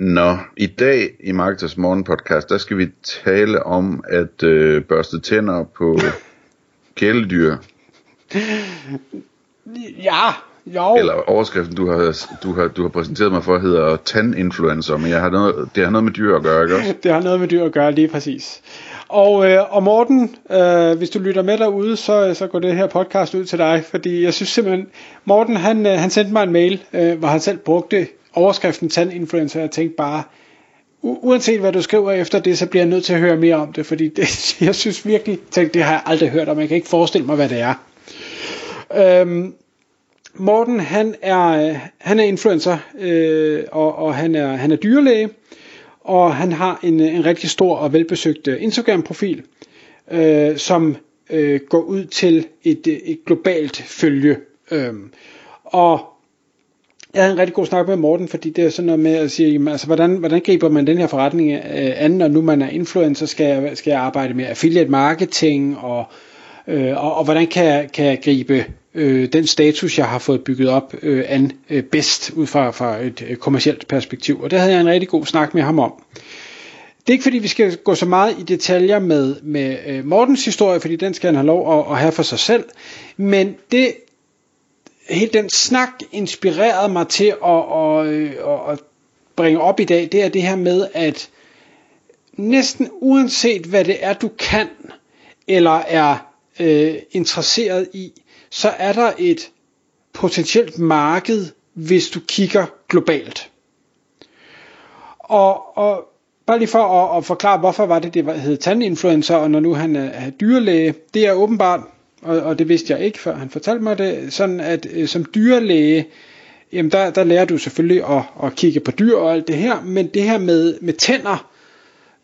Nå, i dag i Marketers Morgen podcast, der skal vi tale om at øh, børste tænder på kæledyr. Ja, jo. Eller overskriften, du har, du har, du har præsenteret mig for, hedder tandinfluencer, men jeg har noget, det har noget med dyr at gøre, ikke også? Det har noget med dyr at gøre, lige præcis. Og, øh, og Morten, øh, hvis du lytter med derude, så, så går det her podcast ud til dig, fordi jeg synes simpelthen, Morten han, øh, han sendte mig en mail, øh, hvor han selv brugte overskriften tandinfluencer, jeg tænkte bare, u- uanset hvad du skriver efter det, så bliver jeg nødt til at høre mere om det, fordi det, jeg synes virkelig, tænkte, det har jeg aldrig hørt om, jeg kan ikke forestille mig, hvad det er. Øhm, Morten, han er, han er influencer, øh, og, og han, er, han er dyrlæge, og han har en, en rigtig stor og velbesøgt øh, Instagram-profil, øh, som øh, går ud til et, et globalt følge. Øh, og jeg havde en rigtig god snak med Morten, fordi det er sådan noget med at sige, jamen, altså, hvordan, hvordan griber man den her forretning øh, an, når nu man er influencer, skal jeg, skal jeg arbejde med affiliate marketing, og, øh, og, og hvordan kan jeg, kan jeg gribe øh, den status, jeg har fået bygget op øh, an øh, bedst ud fra, fra et øh, kommercielt perspektiv. Og det havde jeg en rigtig god snak med ham om. Det er ikke fordi, vi skal gå så meget i detaljer med, med øh, Mortens historie, fordi den skal han have lov at, at have for sig selv. Men det, hele den snak inspirerede mig til at, at, at, at bringe op i dag, det er det her med, at næsten uanset hvad det er, du kan, eller er øh, interesseret i, så er der et potentielt marked, hvis du kigger globalt. Og, og bare lige for at, at forklare, hvorfor var det, det hed tandinfluencer, og når nu han er, er dyrlæge, det er åbenbart, og, og det vidste jeg ikke, før han fortalte mig det, sådan at øh, som dyrlæge, jamen der, der lærer du selvfølgelig at, at kigge på dyr og alt det her, men det her med, med tænder,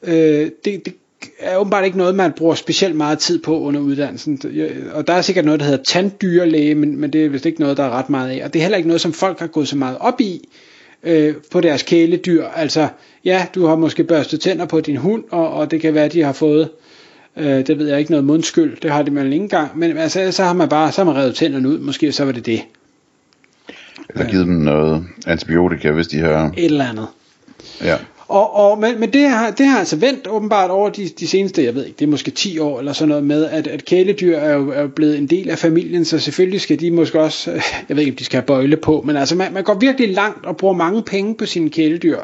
øh, det, det er åbenbart ikke noget, man bruger specielt meget tid på under uddannelsen. Og der er sikkert noget, der hedder tanddyrlæge, men, men det er vist ikke noget, der er ret meget af. Og det er heller ikke noget, som folk har gået så meget op i øh, på deres kæledyr. Altså, ja, du har måske børstet tænder på din hund, og, og det kan være, at de har fået, øh, det ved jeg ikke, noget mundskyld. Det har de vel ikke engang. Men altså, så har man bare så har man revet tænderne ud. Måske så var det det. Eller givet dem noget antibiotika, hvis de har... Et eller andet. Ja. Og, og, men, men det, har, det har altså vendt åbenbart over de, de seneste, jeg ved ikke, det er måske 10 år eller sådan noget med, at, at kæledyr er jo, er blevet en del af familien, så selvfølgelig skal de måske også, jeg ved ikke, om de skal have bøjle på, men altså man, man går virkelig langt og bruger mange penge på sine kæledyr.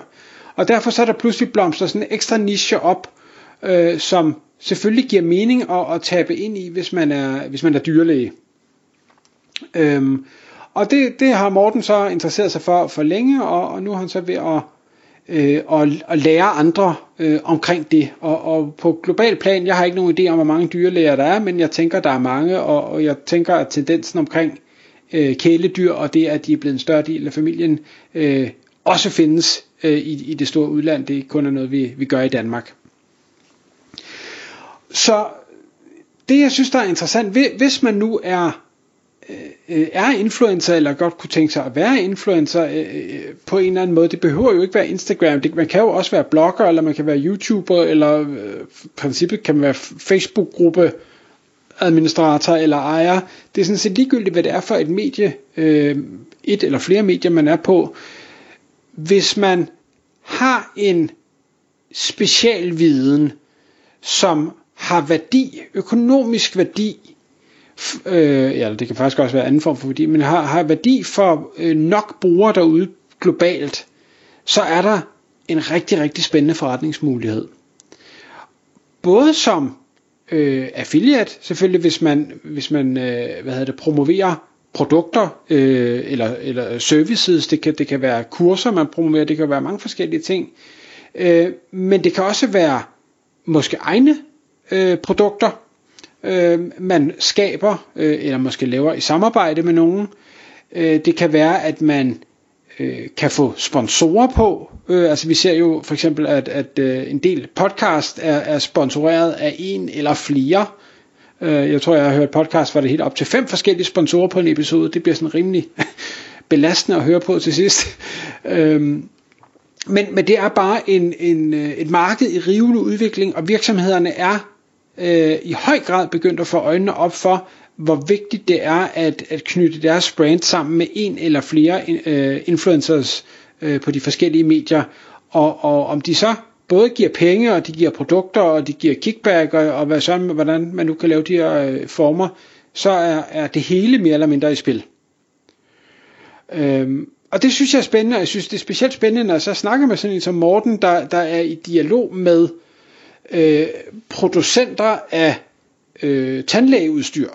Og derfor så er der pludselig blomster sådan en ekstra niche op, øh, som selvfølgelig giver mening at, at tabe ind i, hvis man er, hvis man er dyrlæge. Øhm, og det, det har Morten så interesseret sig for for længe, og, og nu er han så ved at øh, og, og lære andre øh, omkring det. Og, og på global plan, jeg har ikke nogen idé om, hvor mange dyrlæger der er, men jeg tænker, der er mange, og, og jeg tænker, at tendensen omkring øh, kæledyr, og det, at de er blevet en større del af familien, øh, også findes øh, i, i det store udland. Det er kun er noget, vi, vi gør i Danmark. Så det, jeg synes, der er interessant, hvis man nu er øh, øh, er influencer, eller godt kunne tænke sig at være influencer øh, øh, på en eller anden måde. Det behøver jo ikke være Instagram. Det, man kan jo også være blogger, eller man kan være YouTuber, eller øh, princippet kan man være Facebook-gruppe administrator eller ejer. Det er sådan set ligegyldigt, hvad det er for et medie, øh, et eller flere medier, man er på. Hvis man har en specialviden, som har værdi, økonomisk værdi, øh, ja, det kan faktisk også være anden form for værdi, men har, har værdi for øh, nok brugere derude globalt, så er der en rigtig, rigtig spændende forretningsmulighed. Både som øh, affiliate, selvfølgelig hvis man, hvis man øh, hvad hedder det, promoverer produkter øh, eller, eller services, det kan, det kan være kurser, man promoverer, det kan være mange forskellige ting, øh, men det kan også være måske egne øh, produkter, øh, man skaber, øh, eller måske laver i samarbejde med nogen. Øh, det kan være, at man øh, kan få sponsorer på. Øh, altså vi ser jo for eksempel, at, at øh, en del podcast er, er sponsoreret af en eller flere Øh, jeg tror, jeg har hørt podcast, hvor det helt op til fem forskellige sponsorer på en episode. Det bliver sådan rimelig belastende at høre på til sidst. Øhm, men, men det er bare en, en, øh, et marked i rivende udvikling, og virksomhederne er øh, i høj grad begyndt at få øjnene op for, hvor vigtigt det er at, at knytte deres brand sammen med en eller flere øh, influencers øh, på de forskellige medier. Og, og om de så både giver penge, og de giver produkter, og de giver kickback, og, og hvad så, hvordan man nu kan lave de her øh, former, så er, er det hele mere eller mindre i spil. Øhm, og det synes jeg er spændende, og jeg synes det er specielt spændende, når jeg så snakker med sådan en som Morten, der, der er i dialog med øh, producenter af øh, tandlægeudstyr.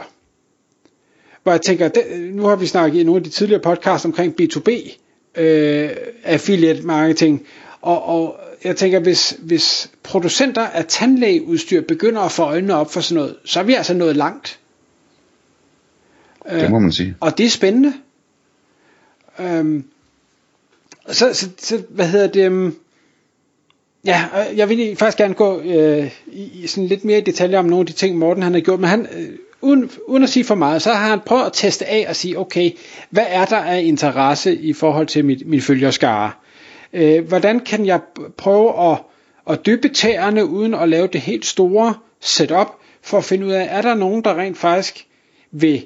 Hvor jeg tænker, det, nu har vi snakket i nogle af de tidligere podcasts omkring B2B øh, affiliate marketing, og, og jeg tænker, hvis, hvis producenter af tandlægeudstyr begynder at få øjnene op for sådan noget, så er vi altså nået langt. Det må man sige. Og det er spændende. Øhm, så, så, så, hvad hedder det? Ja, jeg vil faktisk gerne gå øh, i, i sådan lidt mere i detaljer om nogle af de ting, Morten han har gjort, men han, øh, uden, uden at sige for meget, så har han prøvet at teste af og sige, okay, hvad er der af interesse i forhold til mit, mit følgerskare? Øh, hvordan kan jeg prøve at, at dyppe tæerne uden at lave det helt store setup, for at finde ud af, er der nogen, der rent faktisk vil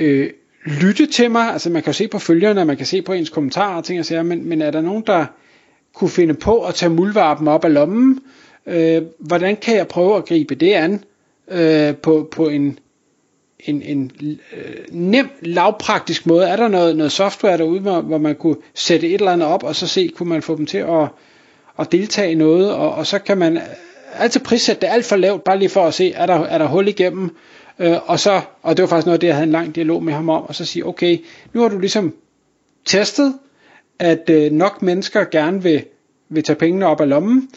øh, lytte til mig, altså man kan jo se på følgerne, man kan se på ens kommentarer og ting og sager, men, men er der nogen, der kunne finde på at tage muldvarpen op af lommen? Øh, hvordan kan jeg prøve at gribe det an øh, på, på en, en, en øh, nem, lavpraktisk måde? Er der noget, noget software derude, hvor, hvor man kunne sætte et eller andet op, og så se, kunne man få dem til at, at deltage i noget, og, og så kan man altid prissætte det alt for lavt, bare lige for at se, er der, er der hul igennem, Øh, og så, og det var faktisk noget af det, jeg havde en lang dialog med ham om, og så sige, okay, nu har du ligesom testet, at øh, nok mennesker gerne vil, vil tage pengene op af lommen.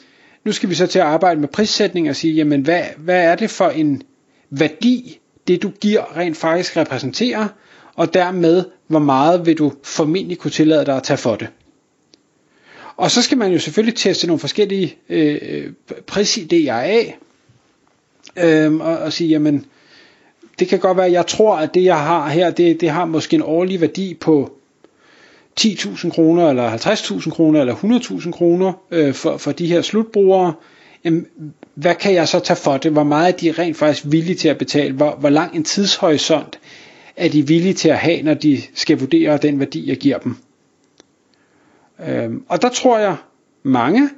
Nu skal vi så til at arbejde med prissætning og sige, jamen hvad, hvad er det for en værdi, det du giver rent faktisk repræsenterer, og dermed hvor meget vil du formentlig kunne tillade dig at tage for det. Og så skal man jo selvfølgelig teste nogle forskellige øh, øh prisidéer af, øh, og, og sige, jamen det kan godt være, at jeg tror, at det jeg har her, det, det har måske en årlig værdi på 10.000 kroner, eller 50.000 kroner, eller 100.000 kroner øh, for, for de her slutbrugere. Jamen, hvad kan jeg så tage for det? Hvor meget er de rent faktisk villige til at betale? Hvor, hvor lang en tidshorisont er de villige til at have, når de skal vurdere den værdi, jeg giver dem? Øhm, og der tror jeg, mange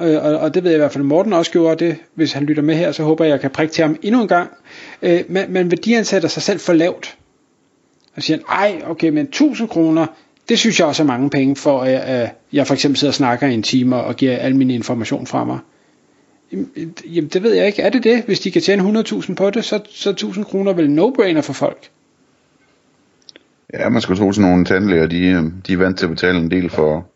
øh, og, og det ved jeg i hvert fald, Morten også gjorde det, hvis han lytter med her, så håber jeg, jeg kan prikke til ham endnu en gang, øh, men, men værdiansætter sig selv for lavt, og siger, ej, okay, men 1000 kroner, det synes jeg også er mange penge, for at jeg for eksempel sidder og snakker i en time og giver al min information fra mig. Jamen, det ved jeg ikke. Er det det? Hvis de kan tjene 100.000 på det, så, så 1000 kroner vel no-brainer for folk. Ja, man skulle tro til nogle tandlæger, de, øh, de er vant til at betale en del for,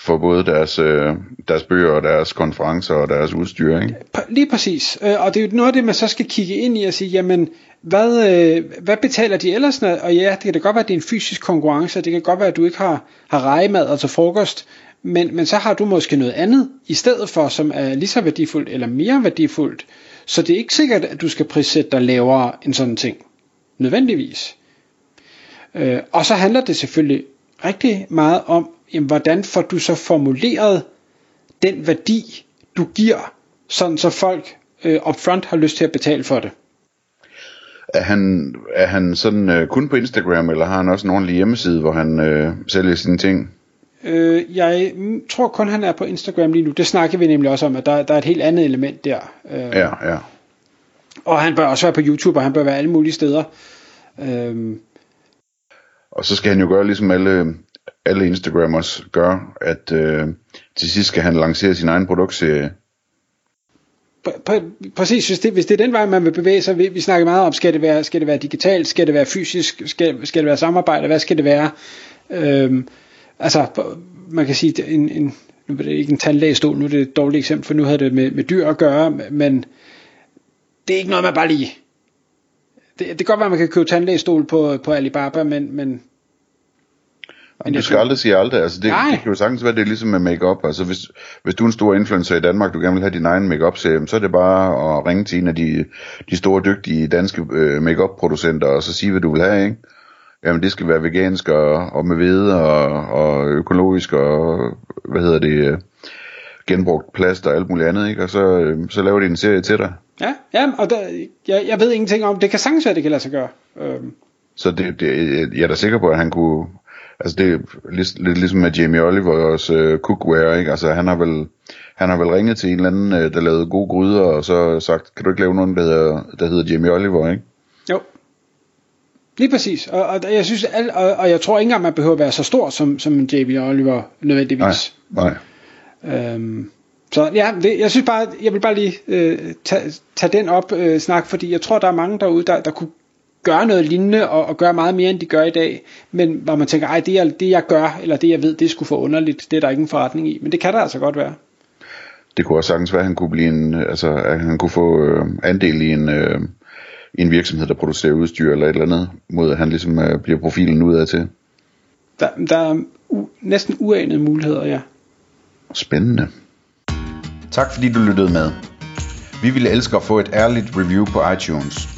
for både deres, øh, deres bøger og deres konferencer og deres udstyr, ikke? Lige præcis. Øh, og det er jo noget af det, man så skal kigge ind i og sige, jamen, hvad, øh, hvad betaler de ellers? Og ja, det kan da godt være, at det er en fysisk konkurrence, det kan godt være, at du ikke har, har rejemad til frokost, men, men så har du måske noget andet i stedet for, som er lige så værdifuldt eller mere værdifuldt. Så det er ikke sikkert, at du skal prissætte dig lavere end sådan en ting. Nødvendigvis. Øh, og så handler det selvfølgelig rigtig meget om, jamen, hvordan får du så formuleret den værdi, du giver, sådan så folk øh, upfront har lyst til at betale for det. Er han, er han sådan øh, kun på Instagram, eller har han også en ordentlig hjemmeside, hvor han øh, sælger sine ting? Øh, jeg tror kun, han er på Instagram lige nu. Det snakker vi nemlig også om, at der, der er et helt andet element der. Øh, ja, ja. Og han bør også være på YouTube, og han bør være alle mulige steder. Øh, og så skal han jo gøre ligesom alle, alle Instagrammers gør, at øh, til sidst skal han lancere sin egen produktserie. Præcis, hvis det, hvis det er den vej, man vil bevæge sig, vi, vi snakker meget om, skal det være, skal det være digitalt, skal det være fysisk, skal, skal det være samarbejde, hvad skal det være? Øhm, altså, man kan sige, en, en, nu er det ikke en tandlægestol, nu er det et dårligt eksempel, for nu havde det med, med dyr at gøre, men det er ikke noget, man bare lige... Det, det kan godt være, at man kan købe tandlægestol på, på Alibaba, men, men men du skal tror... aldrig sige aldrig. Altså det, det kan jo sagtens være, det er ligesom med makeup. Altså hvis, hvis du er en stor influencer i Danmark, du gerne vil have din egen makeup serie så er det bare at ringe til en af de, de store, dygtige danske øh, makeup producenter og så sige, hvad du vil have, ikke? Jamen det skal være vegansk og, og med hvede og, og økologisk og hvad hedder det, øh, genbrugt plast og alt muligt andet, ikke? Og så, øh, så laver de en serie til dig. Ja, ja og der, jeg, jeg ved ingenting om, det kan sagtens være, det kan lade sig gøre. Øhm. Så det, det, jeg er da sikker på, at han kunne, altså det er lidt, lidt ligesom med Jamie Olivers uh, cookware, ikke? Altså han har vel, han har vel ringet til en eller anden, uh, der lavede gode gryder, og så sagt, kan du ikke lave nogen, der hedder, der hedder Jamie Oliver, ikke? Jo. Lige præcis, og, og jeg synes, og, og jeg tror ikke engang, man behøver at være så stor som, som Jamie Oliver nødvendigvis. Nej, nej. Øhm, så ja, det, jeg synes bare, jeg vil bare lige øh, tage, tage den op øh, snak, fordi jeg tror, der er mange derude, der, der kunne gøre noget lignende og, og gøre meget mere, end de gør i dag, men hvor man tænker, ej, det jeg, det jeg gør, eller det jeg ved, det skulle få underligt, det er der ikke en forretning i, men det kan der altså godt være. Det kunne også sagtens være, at han kunne, blive en, altså, at han kunne få øh, andel i en, øh, i en virksomhed, der producerer udstyr eller et eller andet, mod at han ligesom øh, bliver profilen udad til. Der, der er u- næsten uanede muligheder, ja. Spændende. Tak fordi du lyttede med. Vi ville elske at få et ærligt review på iTunes.